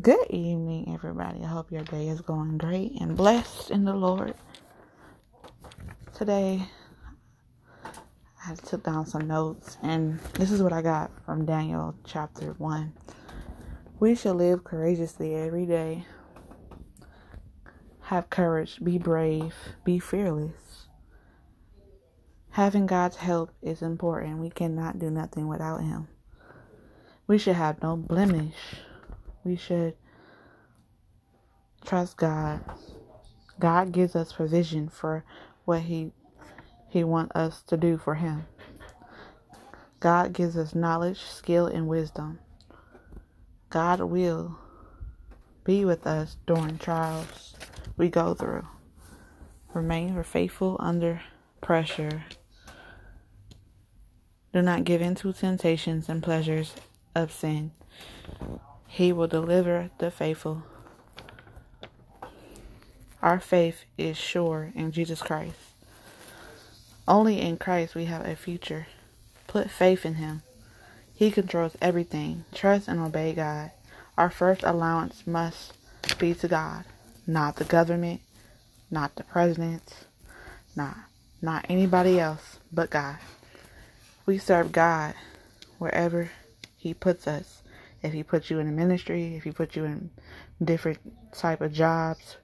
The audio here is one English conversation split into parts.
Good evening, everybody. I hope your day is going great and blessed in the Lord. Today, I took down some notes, and this is what I got from Daniel chapter 1. We shall live courageously every day. Have courage, be brave, be fearless. Having God's help is important. We cannot do nothing without Him. We should have no blemish we should trust God. God gives us provision for what he he wants us to do for him. God gives us knowledge, skill and wisdom. God will be with us during trials we go through. Remain faithful under pressure. Do not give in to temptations and pleasures of sin. He will deliver the faithful. Our faith is sure in Jesus Christ. Only in Christ we have a future. Put faith in Him. He controls everything. Trust and obey God. Our first allowance must be to God, not the government, not the president, not not anybody else but God. We serve God wherever He puts us if he puts you in a ministry, if he puts you in different type of jobs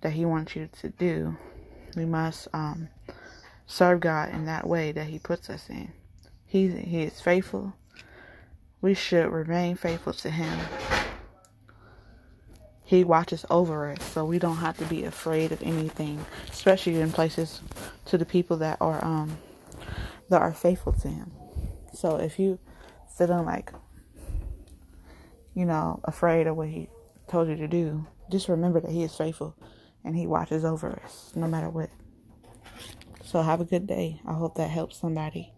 that he wants you to do, we must um, serve God in that way that he puts us in. He, he is faithful. We should remain faithful to him. He watches over us, so we don't have to be afraid of anything, especially in places to the people that are um that are faithful to him. So if you feeling like you know, afraid of what he told you to do, just remember that he is faithful and he watches over us no matter what. So have a good day. I hope that helps somebody.